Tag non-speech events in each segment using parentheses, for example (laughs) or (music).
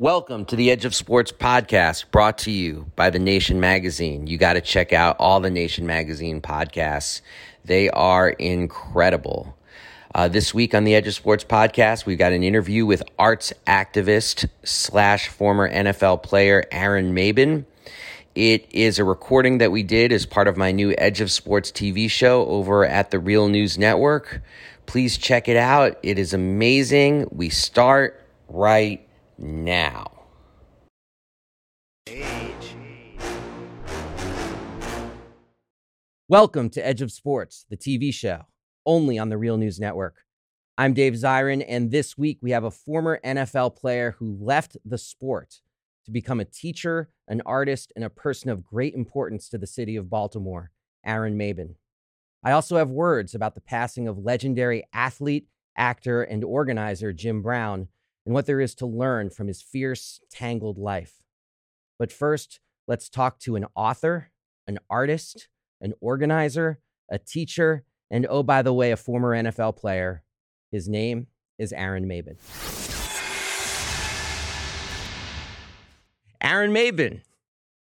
Welcome to the Edge of Sports podcast brought to you by The Nation Magazine. You got to check out all the Nation Magazine podcasts, they are incredible. Uh, this week on the Edge of Sports podcast, we've got an interview with arts activist slash former NFL player Aaron Maybin. It is a recording that we did as part of my new Edge of Sports TV show over at the Real News Network. Please check it out. It is amazing. We start right now. Welcome to Edge of Sports, the TV show, only on the Real News Network. I'm Dave Zirin, and this week we have a former NFL player who left the sport to become a teacher, an artist, and a person of great importance to the city of Baltimore, Aaron Maybin. I also have words about the passing of legendary athlete, actor, and organizer Jim Brown and what there is to learn from his fierce, tangled life. But first, let's talk to an author, an artist, an organizer, a teacher, and oh, by the way, a former NFL player. His name is Aaron Maybin. Aaron Maybin,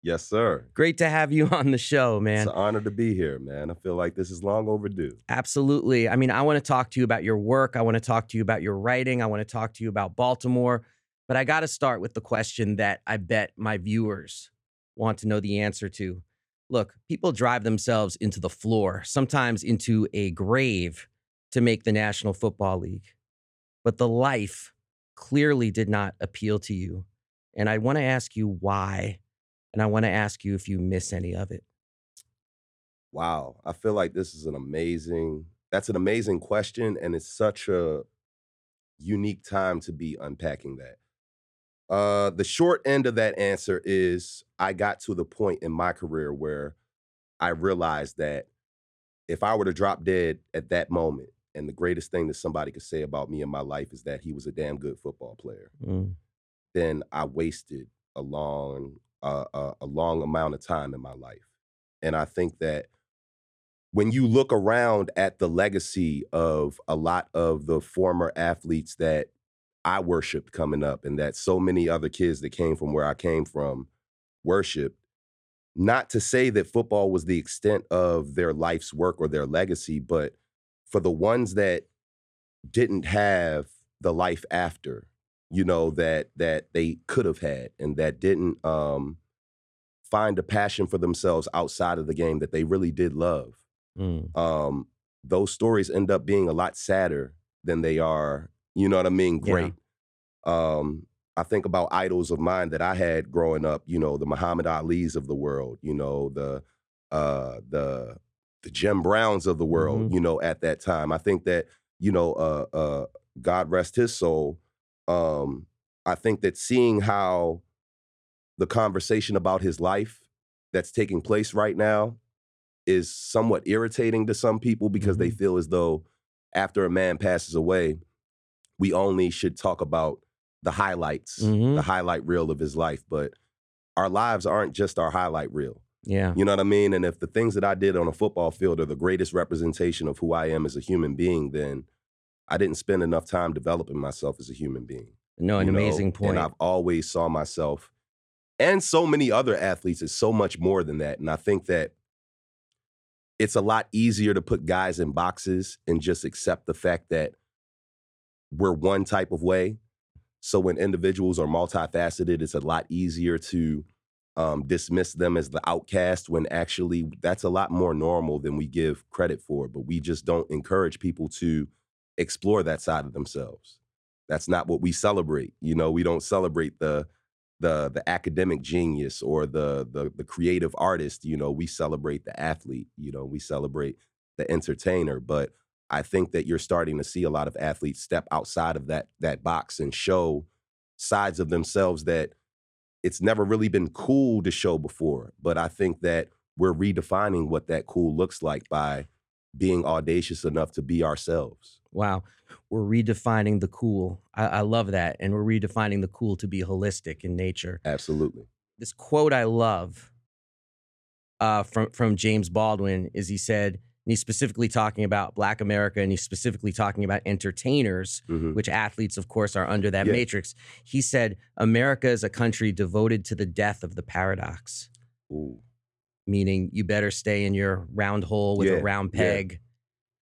Yes, sir. great to have you (laughs) on the show, man. It's an honor to be here, man. I feel like this is long overdue. Absolutely. I mean, I want to talk to you about your work. I want to talk to you about your writing. I want to talk to you about Baltimore. But I got to start with the question that I bet my viewers want to know the answer to. Look, people drive themselves into the floor, sometimes into a grave to make the National Football League. But the life clearly did not appeal to you. And I want to ask you why. And I want to ask you if you miss any of it. Wow. I feel like this is an amazing, that's an amazing question. And it's such a unique time to be unpacking that. Uh, the short end of that answer is I got to the point in my career where I realized that if I were to drop dead at that moment, and the greatest thing that somebody could say about me in my life is that he was a damn good football player. Mm. then I wasted a long uh, a, a long amount of time in my life. And I think that when you look around at the legacy of a lot of the former athletes that I worshiped coming up and that so many other kids that came from where I came from worshiped, not to say that football was the extent of their life's work or their legacy, but for the ones that didn't have the life after, you know that that they could have had and that didn't um find a passion for themselves outside of the game that they really did love Mm. um those stories end up being a lot sadder than they are you know what i mean Yeah. great um i think about idols of mine that i had growing up you know the muhammad ali's of the world you know the uh the the jim browns of the world Mhm. you know at that time i think that you know uh uh god rest his soul um i think that seeing how the conversation about his life that's taking place right now is somewhat irritating to some people because they Mhm. feel as though after a man passes away we only should talk about the highlights Mhm. the highlight reel of his life but our lives aren't just our highlight reel Yeah. you know what I mean? And if the things that I did on a football field are the greatest representation of who I am as a human being, then I didn't spend enough time developing myself as a human being. No, an you know? amazing point. And I've always saw myself and so many other athletes as so much more than that. And I think that it's a lot easier to put guys in boxes and just accept the fact that we're one type of way. So when individuals are multifaceted, it's a lot easier to um, dismiss them as the outcast when actually that's a lot more normal than we give credit for. But we just don't encourage people to explore that side of themselves. That's not what we celebrate. You know, we don't celebrate the the the academic genius or the the the creative artist. You know, we celebrate the athlete. You know, we celebrate the entertainer. But I think that you're starting to see a lot of athletes step outside of that that box and show sides of themselves that it's never really been cool to show before. But I think that we're redefining what that cool looks like by being audacious enough to be ourselves. Wow. We're redefining the cool. I, I love that. And we're redefining the cool to be holistic in nature. Absolutely. This quote I love uh, from, from James Baldwin is he said, and he's specifically talking about Black America, and he's specifically talking about entertainers, Mhm. which athletes, of course, are under that Yeah. matrix. He said, America is a country devoted to the death of the paradox, Ooh. meaning you better stay in your round hole with Yeah, a round yeah.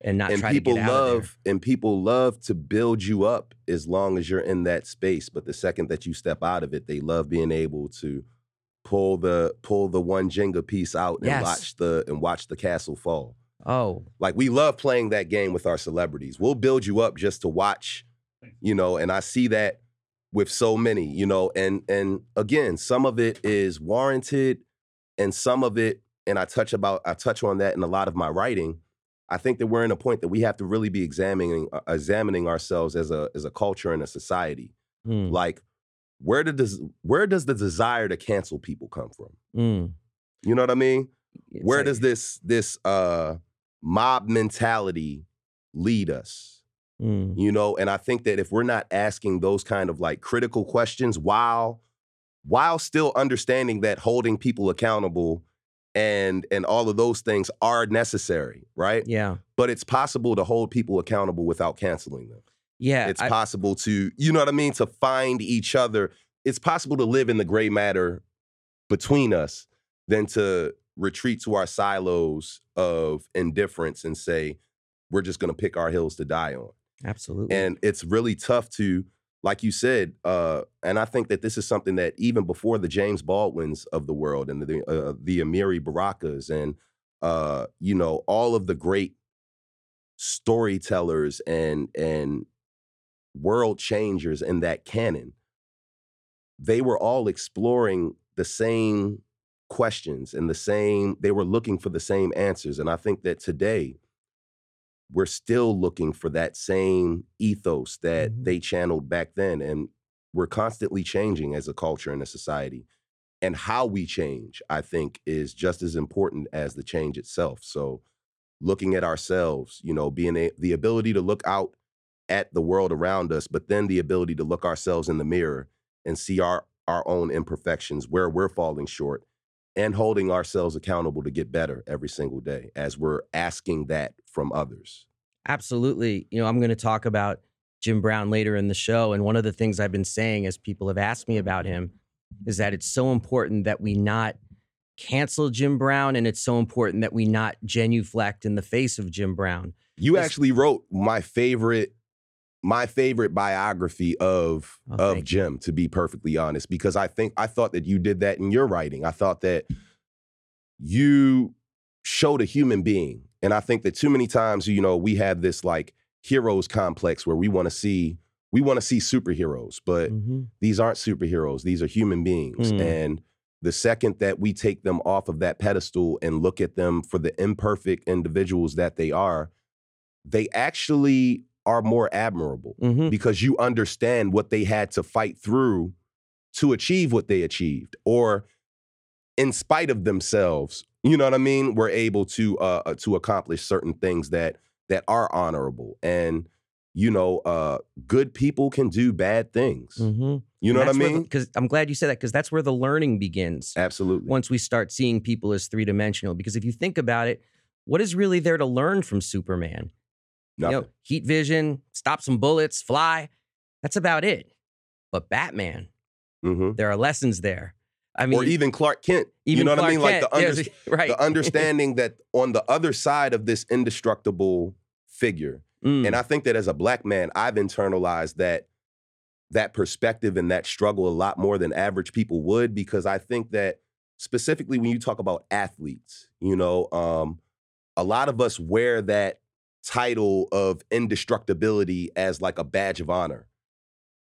Peg and not and try people to get out of there. love and people love to build you up as long as you're in that space but the second that you step out of it they love being able to pull the pull the one jenga piece out and Yes. watch the and watch the castle fall Oh, like we love playing that game with our celebrities we'll build you up just to watch you know and i see that with so many you know and and again some of it is warranted and some of it and i touch about i touch on that in a lot of my writing i think that we're in a point that we have to really be examining uh, examining ourselves as a as a culture and a society. Mm, like where does where does the desire to cancel people come from? Mm. you know what i mean? It's where like- does this this uh mob mentality lead us? Mm, you know and i think that if we're not asking those kind of like critical questions while while still understanding that holding people accountable and and all of those things are necessary right? Yeah, but it's possible to hold people accountable without canceling them. Yeah. it's I- possible to you know what i mean? To find each other. It's possible to live in the gray matter between us than to retreat to our silos of indifference and say we're just going to pick our hills to die on. Absolutely. and it's really tough to like you said uh and i think that this is something that even before the james baldwins of the world and the uh, the amiri barakas and uh you know all of the great storytellers and and world changers in that canon they were all exploring the same questions and the same they were looking for the same answers. And i think that today we're still looking for that same ethos that Mhm. they channeled back then and we're constantly changing as a culture and a society and how we change i think is just as important as the change itself so looking at ourselves you know being a, the ability to look out at the world around us but then the ability to look ourselves in the mirror and see our our own imperfections where we're falling short and holding ourselves accountable to get better every single day as we're asking that from others Absolutely. You know, I'm going to talk about Jim Brown later in the show. And one of the things I've been saying as people have asked me about him is that it's so important that we not cancel Jim Brown and it's so important that we not genuflect in the face of Jim Brown. You actually wrote my favorite my favorite biography of Oh, of thank you. Jim to be perfectly honest because I think I thought that you did that in your writing. I thought that you showed a human being. And I think that too many times you know we have this like heroes complex where we want to see we want to see superheroes, but Mhm. these aren't superheroes. These are human beings. Mm. And the second that we take them off of that pedestal and look at them for the imperfect individuals that they are, they actually are more admirable Mhm. because you understand what they had to fight through to achieve what they achieved or in spite of themselves you know what i mean were able to uh uh, to accomplish certain things that that are honorable and you know uh good people can do bad things Mhm. you know what i mean Because I'm glad you said that because that's where the learning begins. absolutely once we start seeing people as three dimensional. Because if you think about it, what is really there to learn from Superman? Nothing. You know, heat vision, stop some bullets, fly. That's about it. But Batman, Mhm. there are lessons there. I mean, or even clark kent you even know what i Clark mean like Kent, the, yeah, (laughs) right. the understanding that on the other side of this indestructible figure Mm, And I think that as a black man, I've internalized that that perspective and that struggle a lot more than average people would because I think that specifically when you talk about athletes, you know, um, a lot of us wear that title of indestructibility as like a badge of honor.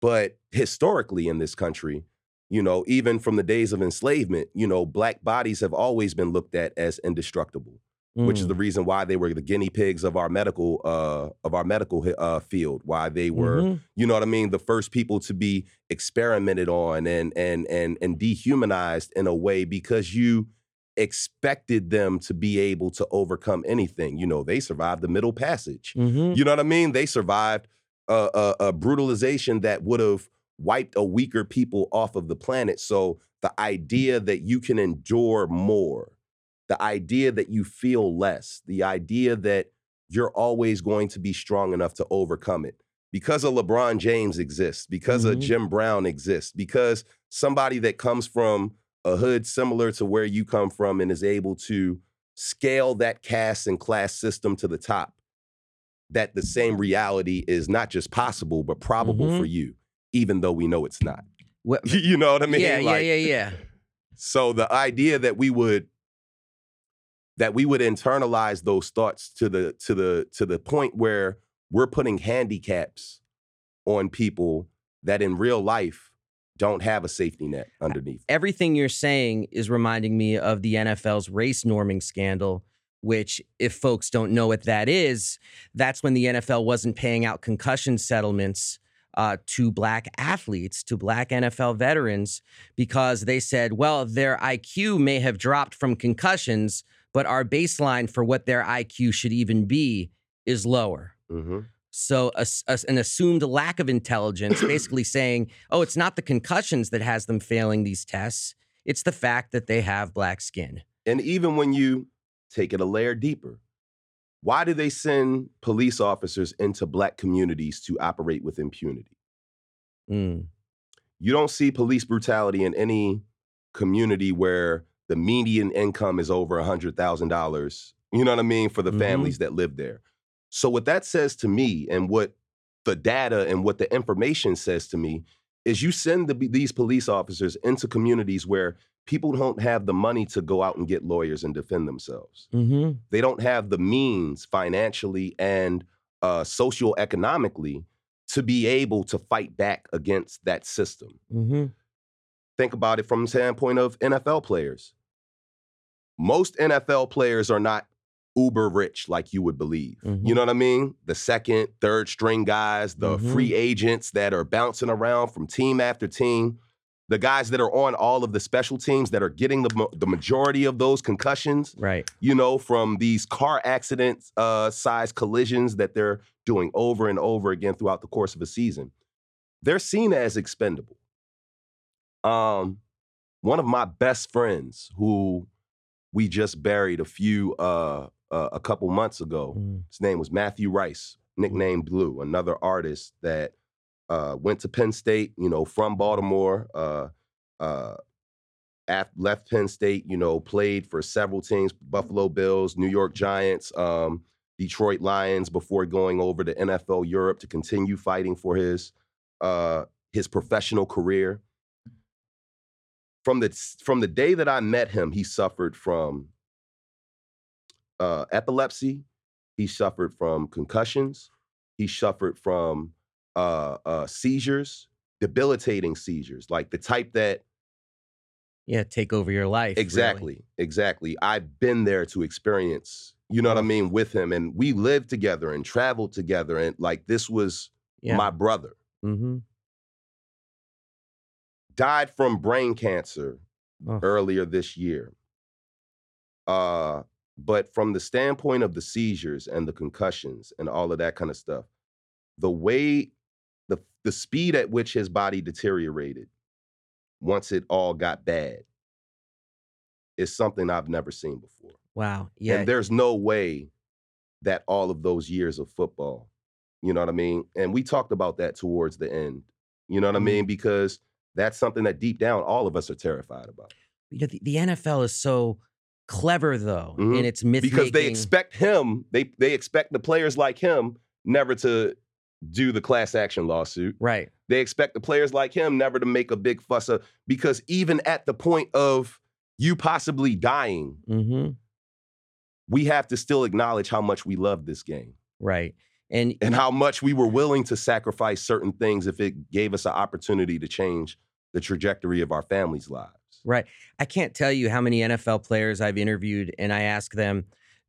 But historically in this country, you know, even from the days of enslavement, you know, black bodies have always been looked at as indestructible which is mm, the reason why they were the guinea pigs of our medical uh, of our medical uh, field. Why they were, mhm. you know what I mean, the first people to be experimented on and and and and dehumanized in a way because you expected them to be able to overcome anything. You know, they survived the Middle Passage. Mhm. You know what I mean? They survived a, a, a brutalization that would have wiped a weaker people off of the planet. So the idea that you can endure more the idea that you feel less, the idea that you're always going to be strong enough to overcome it. Because a LeBron James exists, because Mhm. a Jim Brown exists, because somebody that comes from a hood similar to where you come from and is able to scale that caste and class system to the top, that the same reality is not just possible, but probable Mhm. for you, even though we know it's not. Wh- (laughs) you know what I mean? yeah, Like, yeah, yeah, yeah. so the idea that we would that we would internalize those thoughts to the to the to the point where we're putting handicaps on people that in real life don't have a safety net underneath. Everything you're saying is reminding me of the NFL's race norming scandal, which, if folks don't know what that is, that's when the NFL wasn't paying out concussion settlements uh, to black athletes, to black NFL veterans, because they said, well, their IQ may have dropped from concussions, but our baseline for what their IQ should even be is lower. hmm So, a, a- an assumed lack of intelligence, basically (coughs) saying, oh, it's not the concussions that has them failing these tests, it's the fact that they have black skin. And even when you take it a layer deeper, why do they send police officers into black communities to operate with impunity? Mm, you don't see police brutality in any community where the median income is over $100,000, you know what I mean, for the Mhm. families that live there. So, what that says to me and what the data and what the information says to me is you send the, these police officers into communities where people don't have the money to go out and get lawyers and defend themselves. hmm They don't have the means financially and uh, socioeconomically to be able to fight back against that system hmm think about it from the standpoint of NFL players. Most NFL players are not uber rich like you would believe. Mhm. You know what I mean? The second, third string guys, the Mhm. free agents that are bouncing around from team after team, the guys that are on all of the special teams that are getting the, the majority of those concussions, Right. you know, from these car accident uh, size collisions that they're doing over and over again throughout the course of a season. They're seen as expendable. Um, one of my best friends, who we just buried a few uh, uh, a couple months ago, Mm, his name was Matthew Rice, nicknamed Blue, another artist that uh, went to Penn State, you know, from Baltimore. Uh, uh, af- left Penn State, you know, played for several teams: Buffalo Bills, New York Giants, um, Detroit Lions, before going over to NFL Europe to continue fighting for his uh, his professional career. From the from the day that I met him, he suffered from uh, epilepsy. He suffered from concussions. He suffered from uh, uh, seizures, debilitating seizures, like the type that Yeah. Take over your life. really. exactly, exactly. I've been there to experience. You know what I mean with him, and we lived together and traveled together, and like this was Yeah. my brother. hmm Died from brain cancer Oh. earlier this year. Uh, but from the standpoint of the seizures and the concussions and all of that kind of stuff, the way the the speed at which his body deteriorated once it all got bad is something I've never seen before. Wow. Yeah. And there's no way that all of those years of football, you know what I mean? And we talked about that towards the end. You know what I Mhm. mean? Because that's something that deep down all of us are terrified about. you know, the, the NFL is so clever, though, Mhm. in its myth because they expect him they they expect the players like him never to do the class action lawsuit Right. they expect the players like him never to make a big fuss of because even at the point of you possibly dying hmm we have to still acknowledge how much we love this game Right. And and how much we were willing to sacrifice certain things if it gave us an opportunity to change the trajectory of our families lives Right. I can't tell you how many NFL players I've interviewed and I ask them,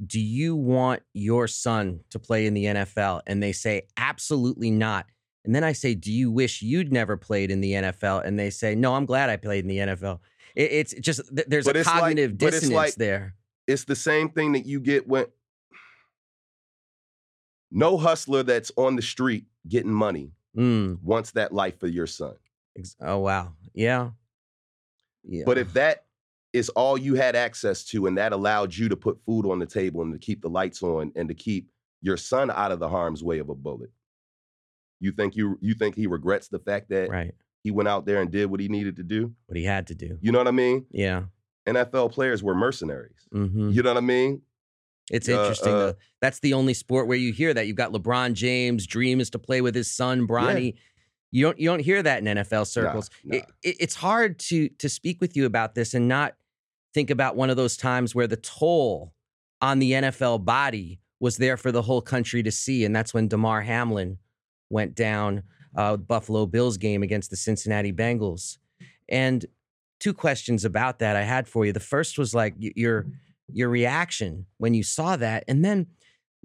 Do you want your son to play in the NFL? And they say, Absolutely not. And then I say, Do you wish you'd never played in the NFL? And they say, No, I'm glad I played in the NFL. It, it's just, th- there's But a it's like- cognitive but it's dissonance like- there. it's the same thing that you get when no hustler that's on the street getting money Mm, wants that life for your son. oh, wow. Yeah. Yeah. But if that is all you had access to, and that allowed you to put food on the table and to keep the lights on and to keep your son out of the harm's way of a bullet. You think you you think he regrets the fact that Right. he went out there and did what he needed to do? What he had to do. You know what I mean? Yeah. NFL players were mercenaries. hmm You know what I mean? It's Uh, interesting. uh. That's the only sport where you hear that. You've got LeBron James' dream is to play with his son Bronny. You don't you don't hear that in NFL circles. nah. It, it, it's hard to to speak with you about this and not think about one of those times where the toll on the NFL body was there for the whole country to see, and that's when Damar Hamlin went down uh, Buffalo Bills game against the Cincinnati Bengals. And two questions about that I had for you. The first was like your your reaction when you saw that, and then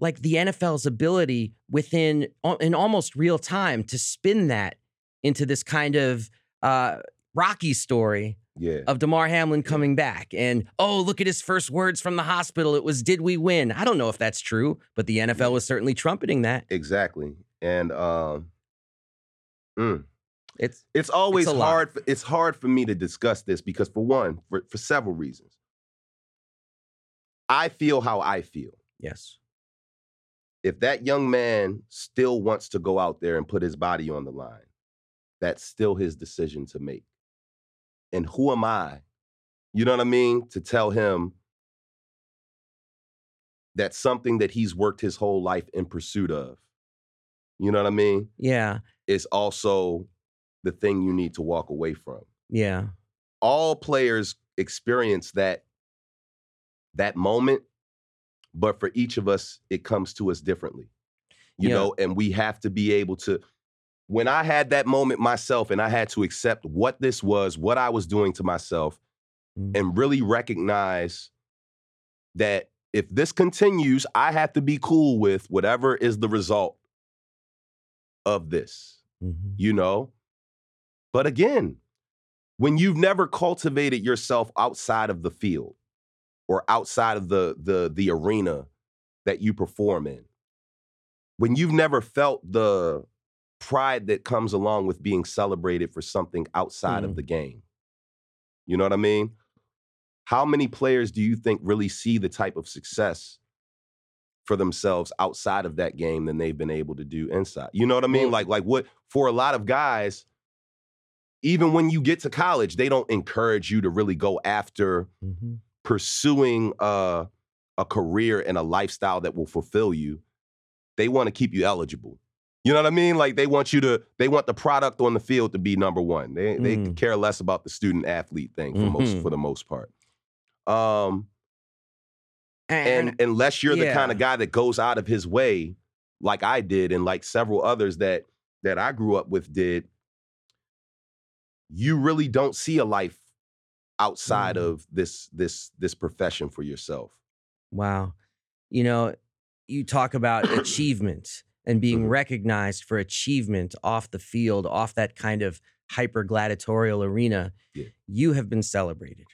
like the NFL's ability within in almost real time to spin that into this kind of uh, Rocky story Yeah. of Damar Hamlin coming back. And oh, look at his first words from the hospital. It was, "Did we win?" I don't know if that's true, but the NFL was certainly trumpeting that. Exactly. And um mm, It's it's always lot. hard for, it's hard for me to discuss this because for one, for, for several reasons. I feel how I feel. yes, If that young man still wants to go out there and put his body on the line, that's still his decision to make. And who am I? You know what I mean? To tell him that something that he's worked his whole life in pursuit of, you know what I mean? yeah, Is also the thing you need to walk away from. yeah, All players experience that that moment, but for each of us, it comes to us differently. You Yeah. know, and we have to be able to when I had that moment myself and I had to accept what this was, what I was doing to myself, Mm. and really recognize that if this continues, I have to be cool with whatever is the result of this, Mhm. you know? But again, when you've never cultivated yourself outside of the field or outside of the the the arena that you perform in, when you've never felt the pride that comes along with being celebrated for something outside Mm. of the game. You know what I mean? How many players do you think really see the type of success for themselves outside of that game than they've been able to do inside? You know what I mean? Well- like like what for a lot of guys even when you get to college, they don't encourage you to really go after Mhm. Pursuing a, a career and a lifestyle that will fulfill you. They want to keep you eligible. You know what I mean? Like they want you to, they want the product on the field to be number one. They they Mm. care less about the student athlete thing for most Mhm. for the most part. Um, And, and unless you're the kind of guy that goes out of his way, like I did, and like several others that that I grew up with did, you really don't see a life outside Mm. of this this this profession for yourself. Wow. You know, you talk about achievement and being Mhm. recognized for achievement off the field, off that kind of hyper gladiatorial arena. Yeah. You have been celebrated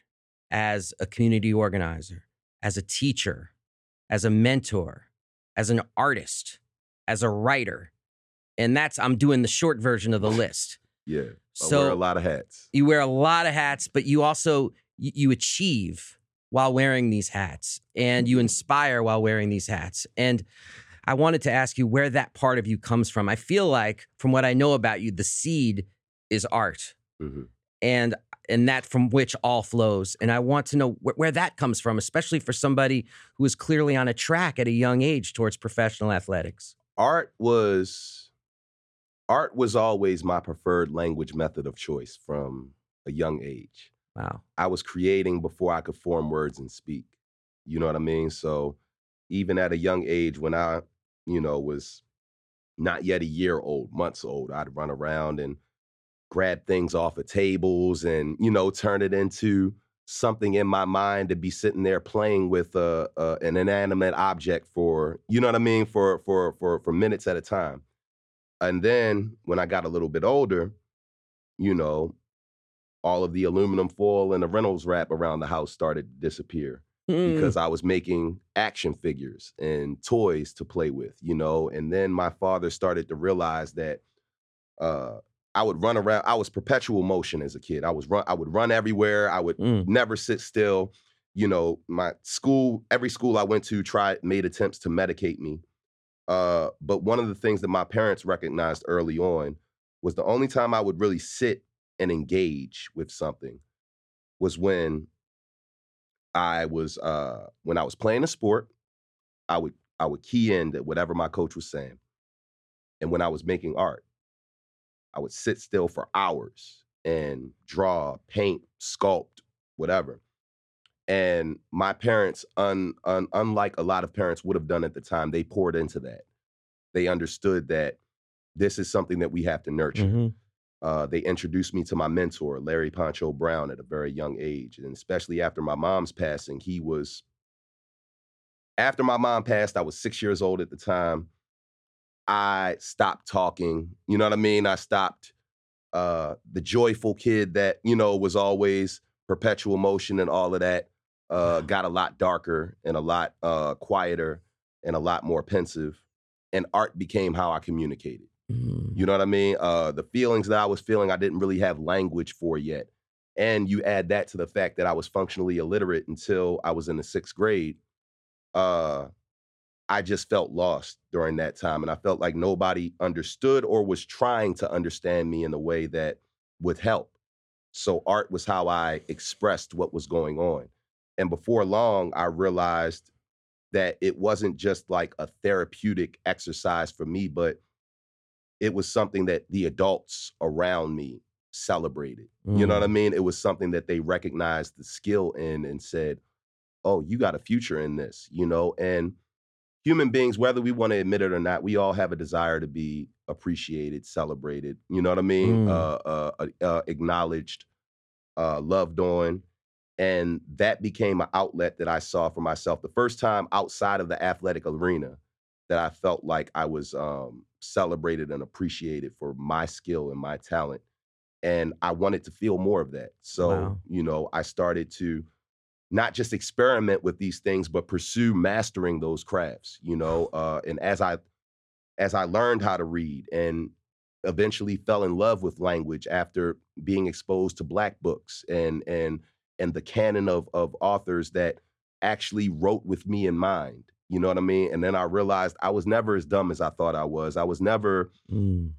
as a community organizer, as a teacher, as a mentor, as an artist, as a writer. And that's, I'm doing the short version of the (laughs) list. Yeah, I So wear a lot of hats. you wear a lot of hats, but you also you, you achieve while wearing these hats, and you inspire while wearing these hats. And I wanted to ask you where that part of you comes from. I feel like, from what I know about you, the seed is art, Mhm. and and that from which all flows. And I want to know wh- where that comes from, especially for somebody who is clearly on a track at a young age towards professional athletics. Art was art was always my preferred language method of choice from a young age. Wow. I was creating before I could form words and speak. You know what I mean? So even at a young age, when I, you know, was not yet a year old, months old, I'd run around and grab things off of tables and, you know, turn it into something in my mind to be sitting there playing with a, a an inanimate object for, you know what I mean, for for for for minutes at a time. And then when I got a little bit older, you know, all of the aluminum foil and the Reynolds wrap around the house started to disappear Mm. because I was making action figures and toys to play with, you know. And then my father started to realize that uh, I would run around. I was perpetual motion as a kid. I was run. I would run everywhere. I would Mm. never sit still. You know, my school, every school I went to, tried made attempts to medicate me. Uh, but one of the things that my parents recognized early on was the only time I would really sit and engage with something was when I was uh, when I was playing a sport. I would I would key in to whatever my coach was saying, and when I was making art, I would sit still for hours and draw, paint, sculpt, whatever. And my parents, un, un, unlike a lot of parents would have done at the time, they poured into that. They understood that this is something that we have to nurture. Mhm. Uh, they introduced me to my mentor, Larry Poncho Brown, at a very young age. And especially after my mom's passing, he was, after my mom passed, I was six years old at the time. I stopped talking. You know what I mean? I stopped uh, the joyful kid that, you know, was always perpetual motion and all of that. Uh, got a lot darker and a lot uh, quieter and a lot more pensive. And art became how I communicated. Mm. You know what I mean? Uh, the feelings that I was feeling, I didn't really have language for yet. And you add that to the fact that I was functionally illiterate until I was in the sixth grade. Uh, I just felt lost during that time. And I felt like nobody understood or was trying to understand me in a way that would help. So art was how I expressed what was going on. And before long, I realized that it wasn't just like a therapeutic exercise for me, but it was something that the adults around me celebrated. You know what I Mm. mean? It was something that they recognized the skill in and said, "Oh, you got a future in this," you know? And human beings, whether we want to admit it or not, we all have a desire to be appreciated, celebrated, you know what I mean? Mm. Uh, uh, uh, uh, acknowledged, uh, loved on. And that became an outlet that I saw for myself. The first time outside of the athletic arena that I felt like I was um, celebrated and appreciated for my skill and my talent. And I wanted to feel more of that. So, Wow. you know, I started to not just experiment with these things, but pursue mastering those crafts, you know. (sighs) Uh, and as I as I learned how to read and eventually fell in love with language after being exposed to black books and and and the canon of of authors that actually wrote with me in mind. You know what I mean? And then I realized I was never as dumb as I thought I was. I was never Mm.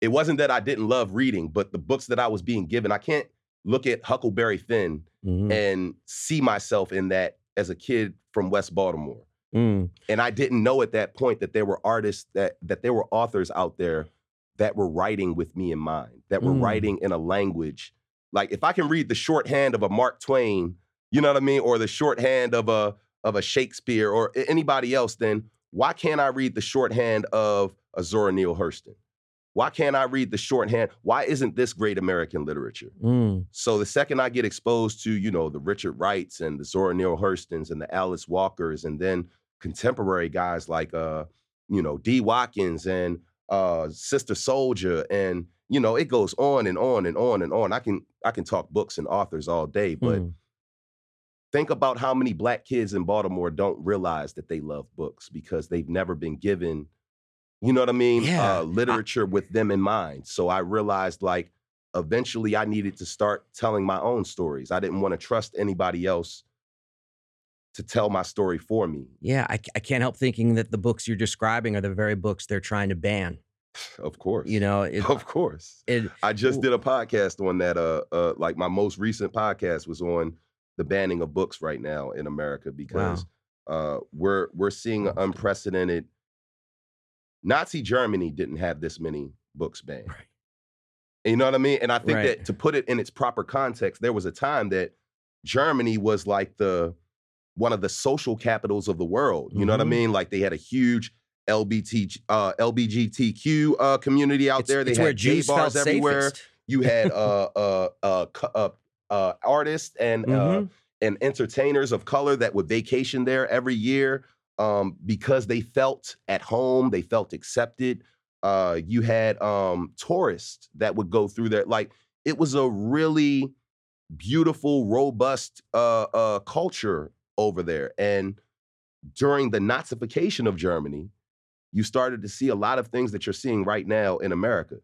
it wasn't that I didn't love reading, but the books that I was being given, I can't look at Huckleberry Finn Mhm. and see myself in that as a kid from West Baltimore. Mm. And I didn't know at that point that there were artists that that there were authors out there that were writing with me in mind, that were Mm. writing in a language. Like if I can read the shorthand of a Mark Twain, you know what I mean, or the shorthand of a of a Shakespeare or anybody else, then why can't I read the shorthand of a Zora Neale Hurston? Why can't I read the shorthand? Why isn't this great American literature? Mm. So the second I get exposed to, you know, the Richard Wrights and the Zora Neale Hurstons and the Alice Walkers, and then contemporary guys like, uh, you know, D. Watkins and uh, Sister Souljah, and you know, it goes on and on and on and on. I can I can talk books and authors all day, but Mm. think about how many black kids in Baltimore don't realize that they love books because they've never been given, you know what I mean, Yeah, uh, literature with them in mind. So I realized like eventually I needed to start telling my own stories. I didn't want to trust anybody else to tell my story for me. Yeah, I, I can't help thinking that the books you're describing are the very books they're trying to ban. Of course. You know, (laughs) it, of course. it I just did a podcast on that. Uh, uh, like my most recent podcast was on the banning of books right now in America because uh, we're we're seeing an unprecedented. Nazi Germany didn't have this many books banned. Right. You know what I mean? And I think Right. that to put it in its proper context, there was a time that Germany was like the one of the social capitals of the world. You know what I Mhm. mean? Like they had a huge LBT uh, LBGTQ uh, community out it's, there. They it's had where Jews bars everywhere. safest. You had (laughs) uh, uh, uh, uh, uh, artists and uh, Mhm. and entertainers of color that would vacation there every year um, because they felt at home, they felt accepted. Uh, you had um, tourists that would go through there. Like it was a really beautiful, robust uh, uh, culture over there. And during the Nazification of Germany, you started to see a lot of things that you're seeing right now in America.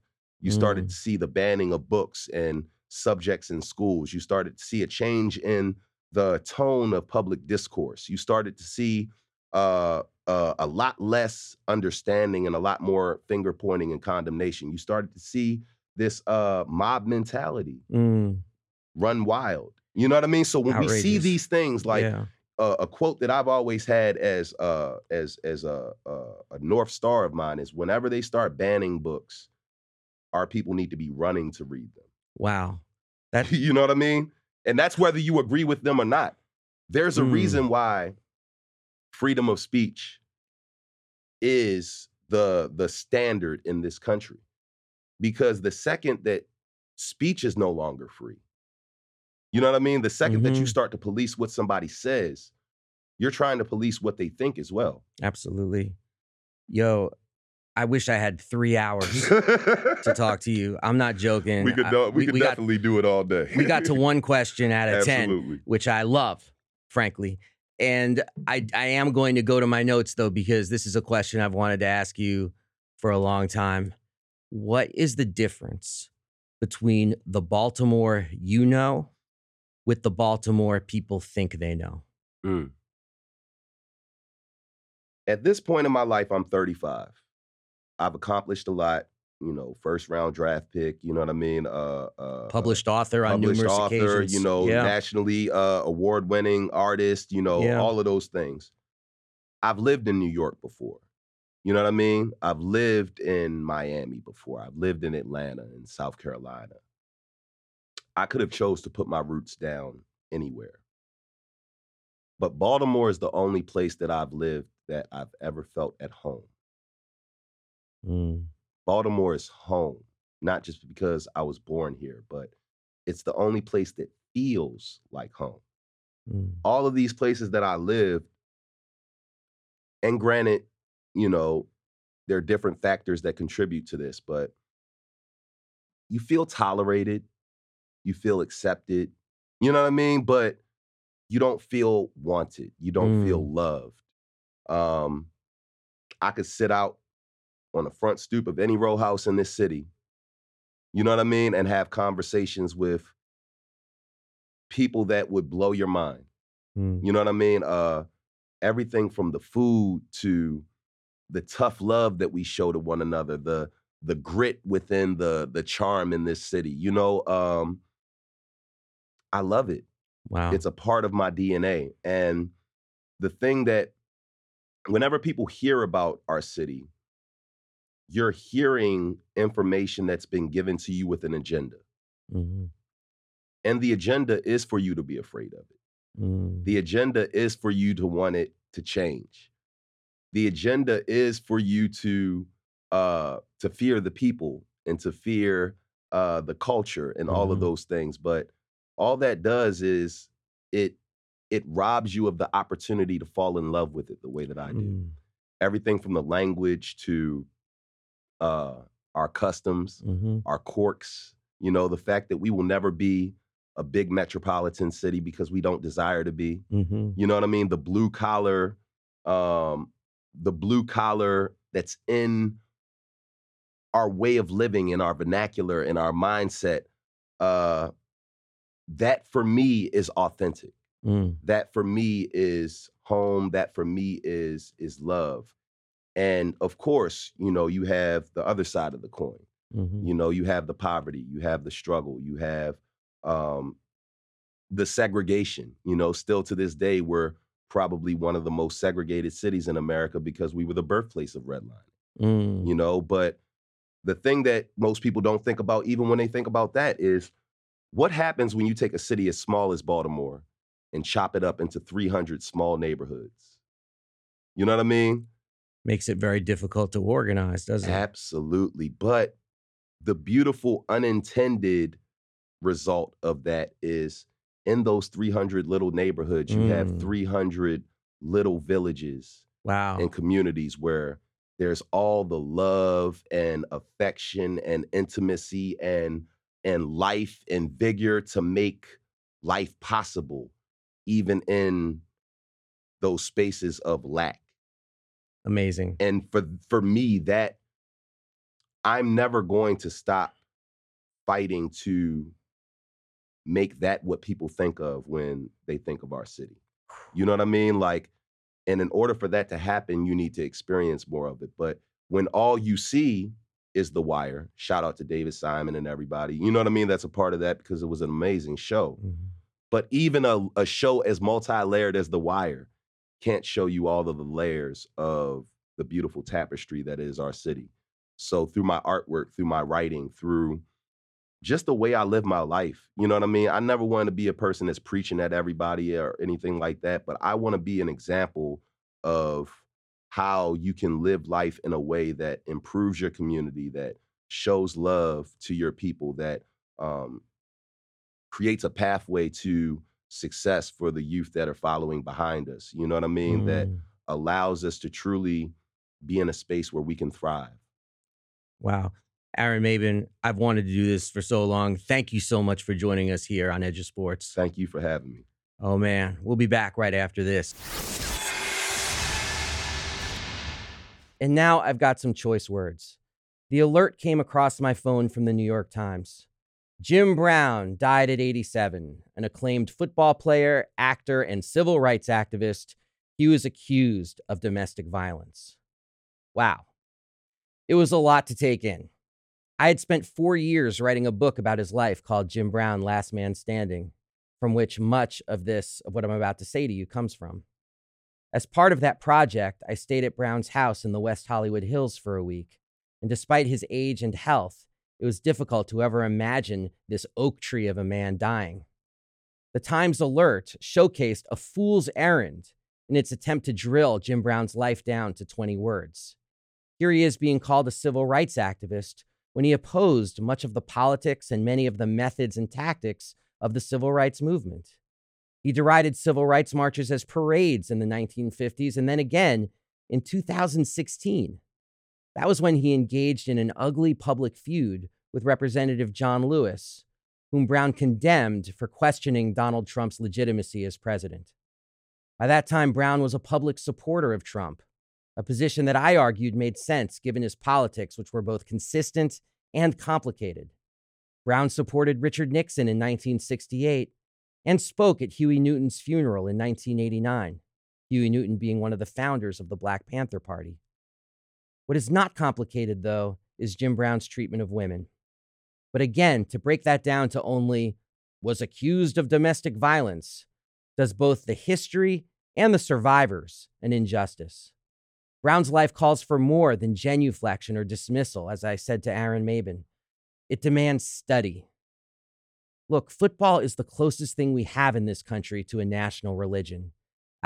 You started Mm. to see the banning of books and subjects in schools. You started to see a change in the tone of public discourse. You started to see uh, uh, a lot less understanding and a lot more finger pointing and condemnation. You started to see this uh, mob mentality Mm, run wild. You know what I mean? So when we see these things, like yeah. A, a quote that I've always had as uh, as as a, a a north star of mine is whenever they start banning books, our people need to be running to read them. Wow. (laughs) That you know what I mean? And that's whether you agree with them or not. There's a Mm. reason why freedom of speech is the the standard in this country. Because the second that speech is no longer free, you know what I mean? The 2nd that you Mhm. start to police what somebody says, you're trying to police what they think as well. absolutely. Yo, I wish I had three hours to (laughs) talk to you. I'm not joking. We could I- do, we, could got, definitely do it all day. we got to one question (laughs) out of 10, which I love, frankly. And I, I am going to go to my notes though, because this is a question I've wanted to ask you for a long time. What is the difference between the Baltimore you know with the Baltimore people think they know? Mm. At this point in my life, I'm 35. I've accomplished a lot. You know, first round draft pick. You know what I mean? Uh, uh, Published author on published numerous author. occasions. You know, yeah. nationally uh, award winning artist. You know, Yeah. all of those things. I've lived in New York before. You know what I mean? I've lived in Miami before. I've lived in Atlanta and South Carolina. I could have chose to put my roots down anywhere. But Baltimore is the only place that I've lived that I've ever felt at home. Mm, Baltimore is home, not just because I was born here, but it's the only place that feels like home. mm, All of these places that I lived, and granted, you know, there are different factors that contribute to this, but you feel tolerated, you feel accepted, you know what I mean? But you don't feel wanted, you don't feel loved. Um, I could sit out on the front stoop of any row house in this city, you know what I mean, and have conversations with people that would blow your mind. mm, You know what I mean? Uh, everything from the food to the tough love that we show to one another, the the grit within the the charm in this city. You know, um, I love it. Wow. It's a part of my DNA. And the thing that whenever people hear about our city, you're hearing information that's been given to you with an agenda. Mhm, And the agenda is for you to be afraid of it. mm, The agenda is for you to want it to change. The agenda is for you to uh to fear the people and to fear uh the culture and all of Mhm. those things. But all that does is it it robs you of the opportunity to fall in love with it the way that I do. mm, Everything from the language to uh our customs, mhm, our quirks, you know, the fact that we will never be a big metropolitan city because we don't desire to be. mhm, You know what I mean? The blue collar, um, the blue collar that's in our way of living, in our vernacular, in our mindset. Uh, that for me is authentic. mm, That for me is home. That for me is is love. And of course, you know, you have the other side of the coin mhm, you know you have the poverty you have the struggle you have um the segregation you know still to this day we're probably one of the most segregated cities in america because we were the birthplace of redlining mm, you know but the thing that most people don't think about even when they think about that is what happens when you take a city as small as baltimore and chop it up into 300 small neighborhoods you know what i mean Makes it very difficult to organize, doesn't it? Absolutely. But the beautiful unintended result of that is in those 300 little neighborhoods, you have Mm. 300 little villages Wow. and communities where there's all the love and affection and intimacy and and life and vigor to make life possible even in those spaces of lack Amazing. and for for me that I'm never going to stop fighting to make that what people think of when they think of our city. You know what I mean? Like, and in order for that to happen, you need to experience more of it. But when all you see is The Wire, shout out to David Simon and everybody, you know what I mean? That's a part of that because it was an amazing show. Mm-hmm. But even a, a show as multi layered as The Wire can't show you all of the layers of the beautiful tapestry that is our city. So through my artwork, through my writing, through just the way I live my life, you know what I mean? I never want to be a person that's preaching at everybody or anything like that, but I want to be an example of how you can live life in a way that improves your community, that shows love to your people, that um, creates a pathway to success for the youth that are following behind us. You know what I mean? That Mm. allows us to truly be in a space where we can thrive. Wow. Aaron Maybin, I've wanted to do this for so long. Thank you so much for joining us here on Edge of Sports. Thank you for having me. Oh, man. We'll be back right after this. And now I've got some choice words. The alert came across my phone from the New York Times. Jim Brown died at 87, an acclaimed football player, actor, and civil rights activist. He was accused of domestic violence. Wow. It was a lot to take in. I had spent four years writing a book about his life called Jim Brown Last Man Standing, from which much of this, of what I'm about to say to you, comes from. As part of that project, I stayed at Brown's house in the West Hollywood Hills for a week. And despite his age and health, it was difficult to ever imagine this oak tree of a man dying. The Times Alert showcased a fool's errand in its attempt to drill Jim Brown's life down to 20 words. Here he is being called a civil rights activist when he opposed much of the politics and many of the methods and tactics of the civil rights movement. He derided civil rights marches as parades in the 1950s and then again in 2016. That was when he engaged in an ugly public feud with Representative John Lewis, whom Brown condemned for questioning Donald Trump's legitimacy as president. By that time, Brown was a public supporter of Trump, a position that I argued made sense given his politics, which were both consistent and complicated. Brown supported Richard Nixon in 1968 and spoke at Huey Newton's funeral in 1989, Huey Newton being one of the founders of the Black Panther Party. What is not complicated, though, is Jim Brown's treatment of women. But again, to break that down to only was accused of domestic violence does both the history and the survivors an injustice. Brown's life calls for more than genuflection or dismissal, as I said to Aaron Maybin. It demands study. Look, football is the closest thing we have in this country to a national religion,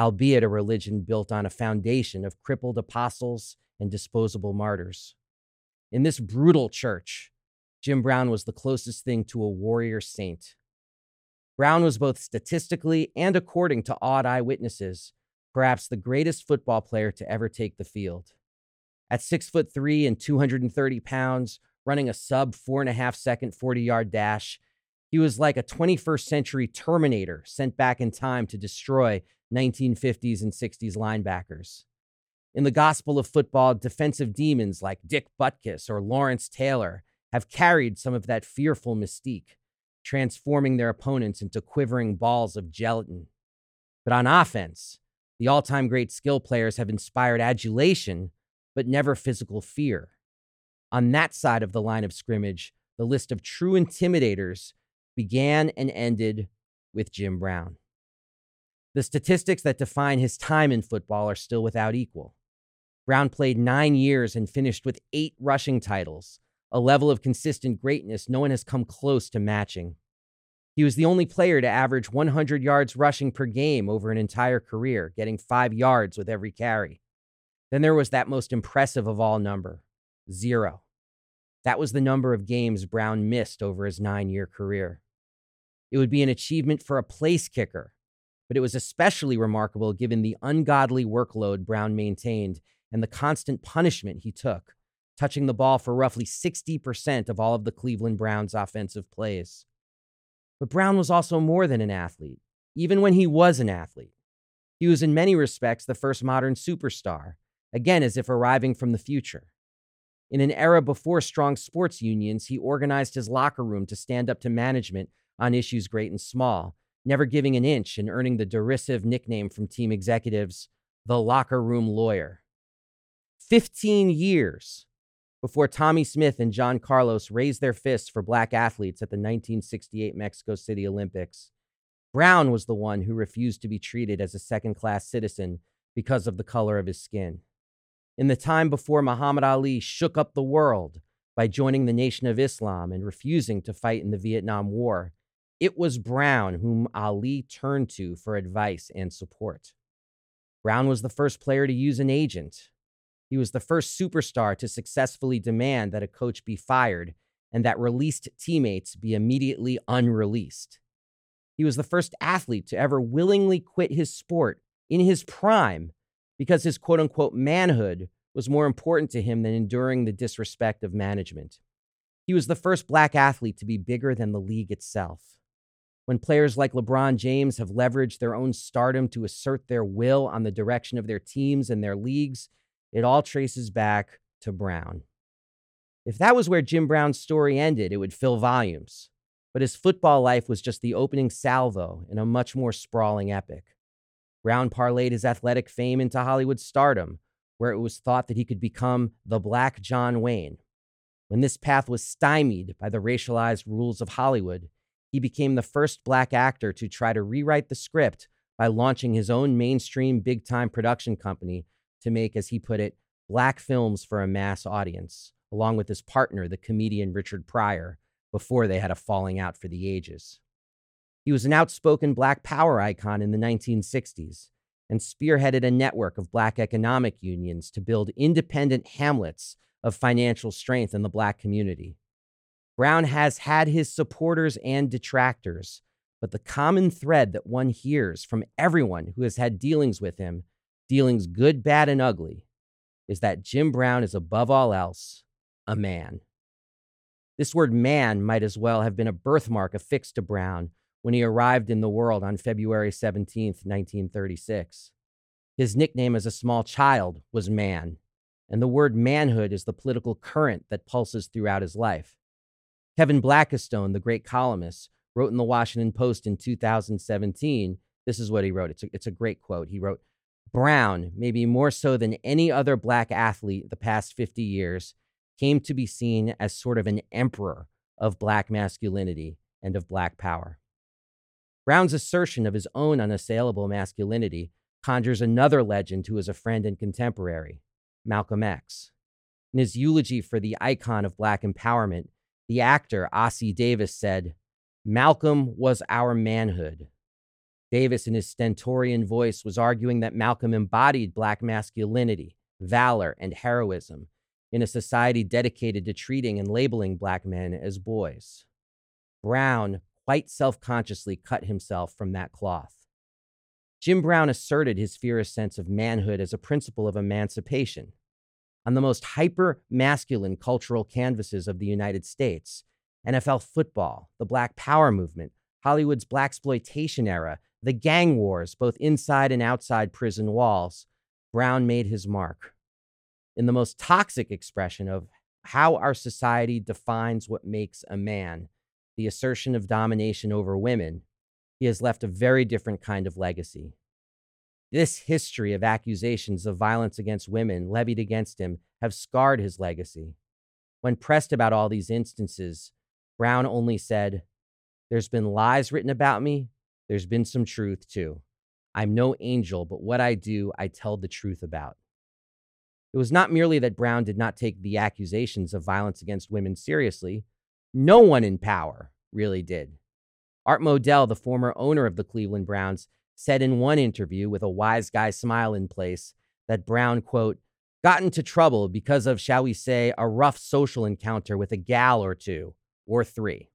albeit a religion built on a foundation of crippled apostles and disposable martyrs. In this brutal church, Jim Brown was the closest thing to a warrior saint. Brown was both statistically and according to odd eyewitnesses, perhaps the greatest football player to ever take the field. At six foot three and 230 pounds, running a sub four and a half second 40 yard dash, he was like a 21st century Terminator sent back in time to destroy 1950s and 60s linebackers. In the gospel of football, defensive demons like Dick Butkus or Lawrence Taylor have carried some of that fearful mystique, transforming their opponents into quivering balls of gelatin. But on offense, the all time great skill players have inspired adulation, but never physical fear. On that side of the line of scrimmage, the list of true intimidators began and ended with Jim Brown. The statistics that define his time in football are still without equal. Brown played nine years and finished with eight rushing titles, a level of consistent greatness no one has come close to matching. He was the only player to average 100 yards rushing per game over an entire career, getting five yards with every carry. Then there was that most impressive of all number zero. That was the number of games Brown missed over his nine year career. It would be an achievement for a place kicker, but it was especially remarkable given the ungodly workload Brown maintained and the constant punishment he took, touching the ball for roughly 60% of all of the Cleveland Browns' offensive plays. But Brown was also more than an athlete, even when he was an athlete. He was, in many respects, the first modern superstar, again, as if arriving from the future. In an era before strong sports unions, he organized his locker room to stand up to management on issues great and small, never giving an inch and earning the derisive nickname from team executives, the locker room lawyer. 15 years before Tommie Smith and John Carlos raised their fists for black athletes at the 1968 Mexico City Olympics, Brown was the one who refused to be treated as a second class citizen because of the color of his skin. In the time before Muhammad Ali shook up the world by joining the Nation of Islam and refusing to fight in the Vietnam War, it was Brown whom Ali turned to for advice and support. Brown was the first player to use an agent, he was the first superstar to successfully demand that a coach be fired and that released teammates be immediately unreleased. He was the first athlete to ever willingly quit his sport in his prime because his quote unquote manhood was more important to him than enduring the disrespect of management. He was the first black athlete to be bigger than the league itself. When players like LeBron James have leveraged their own stardom to assert their will on the direction of their teams and their leagues, it all traces back to Brown. If that was where Jim Brown's story ended, it would fill volumes. But his football life was just the opening salvo in a much more sprawling epic. Brown parlayed his athletic fame into Hollywood stardom, where it was thought that he could become the Black John Wayne. When this path was stymied by the racialized rules of Hollywood, he became the first black actor to try to rewrite the script by launching his own mainstream big time production company to make, as he put it, black films for a mass audience, along with his partner, the comedian Richard Pryor, before they had a falling out for the ages. He was an outspoken black power icon in the 1960s and spearheaded a network of black economic unions to build independent hamlets of financial strength in the black community. Brown has had his supporters and detractors, but the common thread that one hears from everyone who has had dealings with him dealings good, bad, and ugly, is that Jim Brown is above all else a man. This word man might as well have been a birthmark affixed to Brown when he arrived in the world on February 17, 1936. His nickname as a small child was man, and the word manhood is the political current that pulses throughout his life. Kevin Blackistone, the great columnist, wrote in the Washington Post in 2017. This is what he wrote. It's a, it's a great quote. He wrote, Brown, maybe more so than any other black athlete the past 50 years, came to be seen as sort of an emperor of black masculinity and of black power. Brown's assertion of his own unassailable masculinity conjures another legend who is a friend and contemporary, Malcolm X. In his eulogy for the icon of black empowerment, the actor Ossie Davis said, Malcolm was our manhood. Davis, in his stentorian voice, was arguing that Malcolm embodied Black masculinity, valor, and heroism in a society dedicated to treating and labeling Black men as boys. Brown quite self consciously cut himself from that cloth. Jim Brown asserted his fierce sense of manhood as a principle of emancipation. On the most hyper masculine cultural canvases of the United States, NFL football, the Black Power movement, Hollywood's Blaxploitation era, the gang wars, both inside and outside prison walls, Brown made his mark. In the most toxic expression of how our society defines what makes a man, the assertion of domination over women, he has left a very different kind of legacy. This history of accusations of violence against women levied against him have scarred his legacy. When pressed about all these instances, Brown only said, There's been lies written about me, there's been some truth too. I'm no angel, but what I do, I tell the truth about. It was not merely that Brown did not take the accusations of violence against women seriously, no one in power really did. Art Modell, the former owner of the Cleveland Browns, said in one interview with a wise guy smile in place that Brown, quote, got into trouble because of, shall we say, a rough social encounter with a gal or two, or three.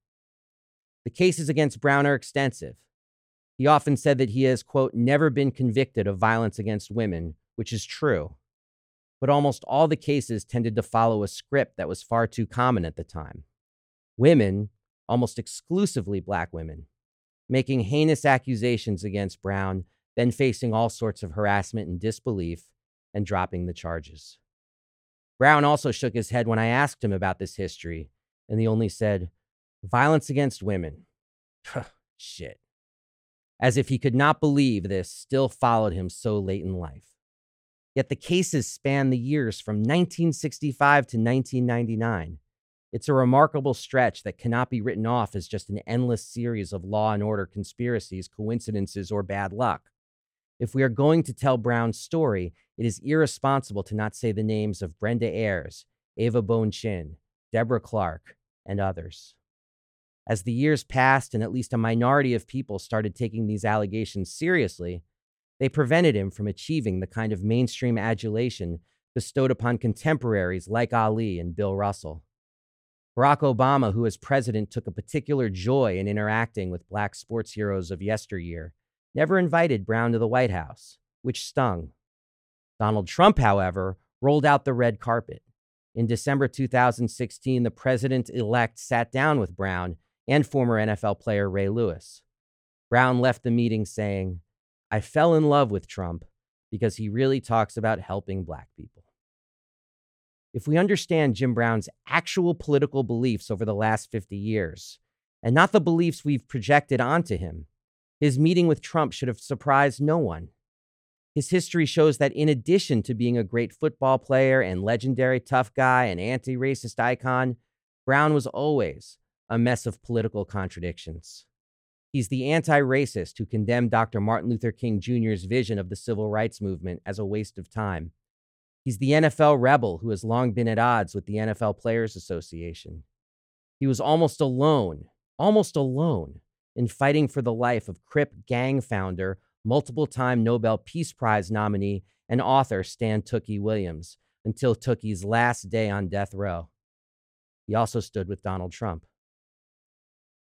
The cases against Brown are extensive. He often said that he has, quote, never been convicted of violence against women, which is true. But almost all the cases tended to follow a script that was far too common at the time. Women, almost exclusively black women, making heinous accusations against Brown, then facing all sorts of harassment and disbelief and dropping the charges. Brown also shook his head when I asked him about this history, and he only said, Violence against women. Shit. As if he could not believe this still followed him so late in life. Yet the cases span the years from 1965 to 1999. It's a remarkable stretch that cannot be written off as just an endless series of law and order conspiracies, coincidences, or bad luck. If we are going to tell Brown's story, it is irresponsible to not say the names of Brenda Ayers, Eva Bohn-Chin, Deborah Clark, and others. As the years passed and at least a minority of people started taking these allegations seriously, they prevented him from achieving the kind of mainstream adulation bestowed upon contemporaries like Ali and Bill Russell. Barack Obama, who as president took a particular joy in interacting with black sports heroes of yesteryear, never invited Brown to the White House, which stung. Donald Trump, however, rolled out the red carpet. In December 2016, the president elect sat down with Brown and former NFL player Ray Lewis. Brown left the meeting saying, I fell in love with Trump because he really talks about helping black people. If we understand Jim Brown's actual political beliefs over the last 50 years, and not the beliefs we've projected onto him, his meeting with Trump should have surprised no one. His history shows that in addition to being a great football player and legendary tough guy and anti racist icon, Brown was always a mess of political contradictions. He's the anti racist who condemned Dr. Martin Luther King Jr.'s vision of the civil rights movement as a waste of time He's the NFL rebel who has long been at odds with the NFL Players Association. He was almost alone, almost alone, in fighting for the life of Crip gang founder, multiple time Nobel Peace Prize nominee, and author Stan Tookie Williams until Tookie's last day on death row. He also stood with Donald Trump.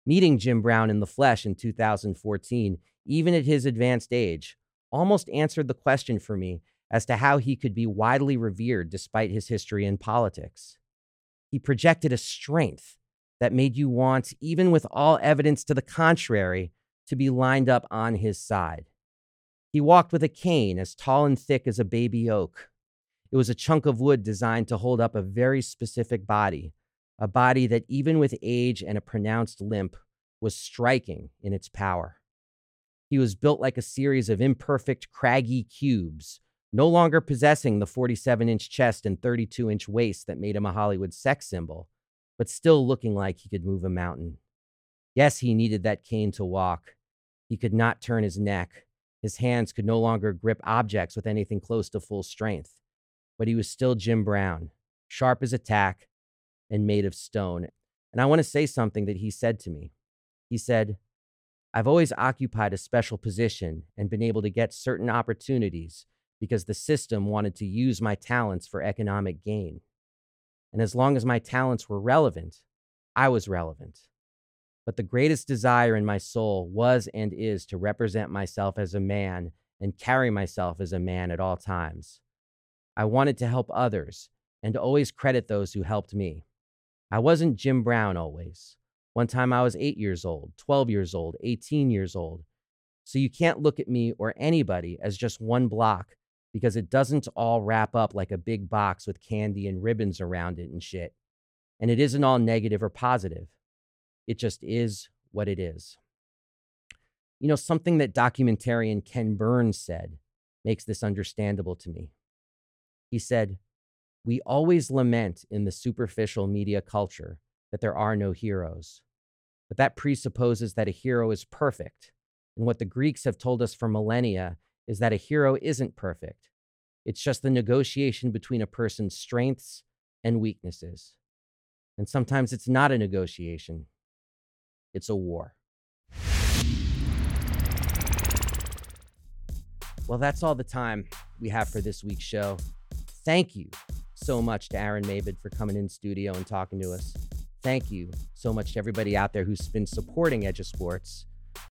Meeting Jim Brown in the flesh in 2014, even at his advanced age, almost answered the question for me as to how he could be widely revered despite his history in politics. He projected a strength that made you want, even with all evidence to the contrary, to be lined up on his side. He walked with a cane as tall and thick as a baby oak. It was a chunk of wood designed to hold up a very specific body, a body that, even with age and a pronounced limp, was striking in its power. He was built like a series of imperfect, craggy cubes no longer possessing the 47 inch chest and 32 inch waist that made him a Hollywood sex symbol, but still looking like he could move a mountain. Yes, he needed that cane to walk. He could not turn his neck. His hands could no longer grip objects with anything close to full strength. But he was still Jim Brown, sharp as a tack and made of stone. And I want to say something that he said to me. He said, I've always occupied a special position and been able to get certain opportunities because the system wanted to use my talents for economic gain. And as long as my talents were relevant, I was relevant. But the greatest desire in my soul was and is to represent myself as a man and carry myself as a man at all times. I wanted to help others and to always credit those who helped me. I wasn't Jim Brown always. One time I was eight years old, 12 years old, 18 years old. So you can't look at me or anybody as just one block because it doesn't all wrap up like a big box with candy and ribbons around it and shit. And it isn't all negative or positive. It just is what it is. You know, something that documentarian Ken Burns said makes this understandable to me. He said, We always lament in the superficial media culture that there are no heroes, but that presupposes that a hero is perfect. And what the Greeks have told us for millennia is that a hero isn't perfect. It's just the negotiation between a person's strengths and weaknesses. And sometimes it's not a negotiation, it's a war. Well, that's all the time we have for this week's show. Thank you so much to Aaron Maybin for coming in studio and talking to us. Thank you so much to everybody out there who's been supporting Edge of Sports.